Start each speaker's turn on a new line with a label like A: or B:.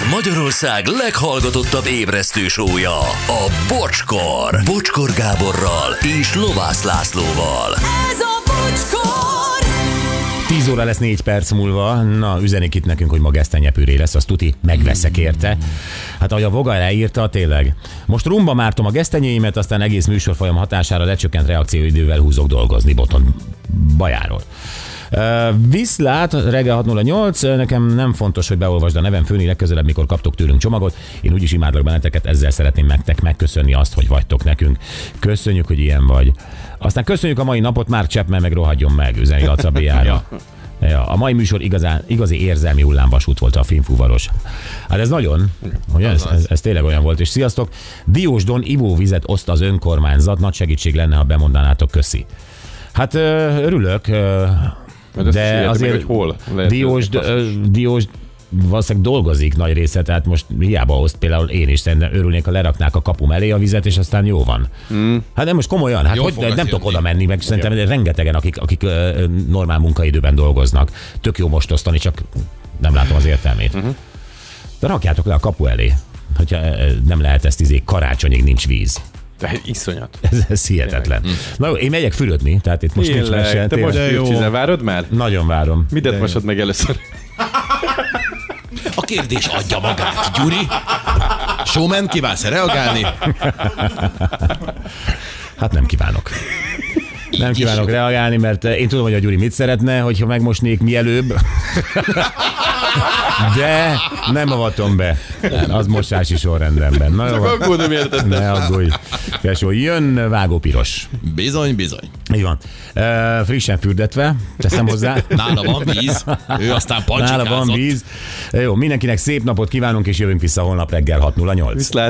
A: Ez Magyarország leghallgatottabb ébresztő sója, a Bocskor. Bocskor Gáborral és Lovász Lászlóval.
B: Ez a bocskor!
C: 10 óra lesz 4 perc múlva. Na, üzenik itt nekünk, hogy ma gesztenyepüré lesz, azt tuti, megveszek érte. Hát ahogy a Voga leírta, tényleg. Most rumba mártom a gesztenyéimet, aztán egész műsorfolyam hatására lecsökkent reakcióidővel húzok dolgozni boton bajáról. Viszlát, reggel 608, nekem nem fontos, hogy beolvasd a nevem főni legközelebb, mikor kaptok tőlünk csomagot. Én úgyis imádlak benneteket, ezzel szeretném nektek megköszönni azt, hogy vagytok nekünk. Köszönjük, hogy ilyen vagy. Aztán köszönjük a mai napot, már Csepp meg rohadjon meg, üzeni Laca Biára. Ja, a mai műsor igazán, igazi érzelmi hullámvasút volt a filmfúvaros. Hát ez nagyon, ugye, ez, ez, ez, tényleg olyan volt. És sziasztok, Diósdon ivóvizet oszt az önkormányzat, nagy segítség lenne, ha bemondanátok, köszi. Hát örülök, de
D: értem meg,
C: azért
D: hogy hol lehet
C: Diós,
D: ez basszus.
C: ö, Diós valószínűleg dolgozik nagy része, tehát most hiába oszt, például én is szerintem örülnék, ha leraknák a kapum elé a vizet, és aztán jó van. Mm. Hát nem most komolyan, hát hogy, nem tudok oda menni, meg szerintem rengetegen, akik, akik ö, normál munkaidőben dolgoznak. Tök jó most osztani, csak nem látom az értelmét.
D: Mhm.
C: De rakjátok le a kapu elé, hogyha nem lehet ezt izé, karácsonyig nincs víz.
D: De iszonyat.
C: Ez, ez hihetetlen. Na jó, én megyek fürödni, tehát itt most nincs mese.
D: Tényleg, te
C: tényleg.
D: most fürcsizel, várod már?
C: Nagyon várom.
D: Midet mosod meg először?
E: A kérdés adja magát, Gyuri. Showman, kívánsz reagálni?
C: Hát nem kívánok. Nem
E: is
C: kívánok
E: jó.
C: reagálni, mert én tudom, hogy a Gyuri mit szeretne, hogyha megmosnék mielőbb. De nem avatom be. Az mosási sorrendemben. Na
D: Csak aggódom érted?
C: ne aggódj. Tesó, jön vágópiros.
E: Bizony, bizony.
C: Így van. Uh, frissen fürdetve, teszem hozzá.
E: Nála van víz, ő aztán
C: Nála
E: pancsikázott.
C: van víz. Jó, mindenkinek szép napot kívánunk, és jövünk vissza holnap reggel 6.08.
D: Viszlát.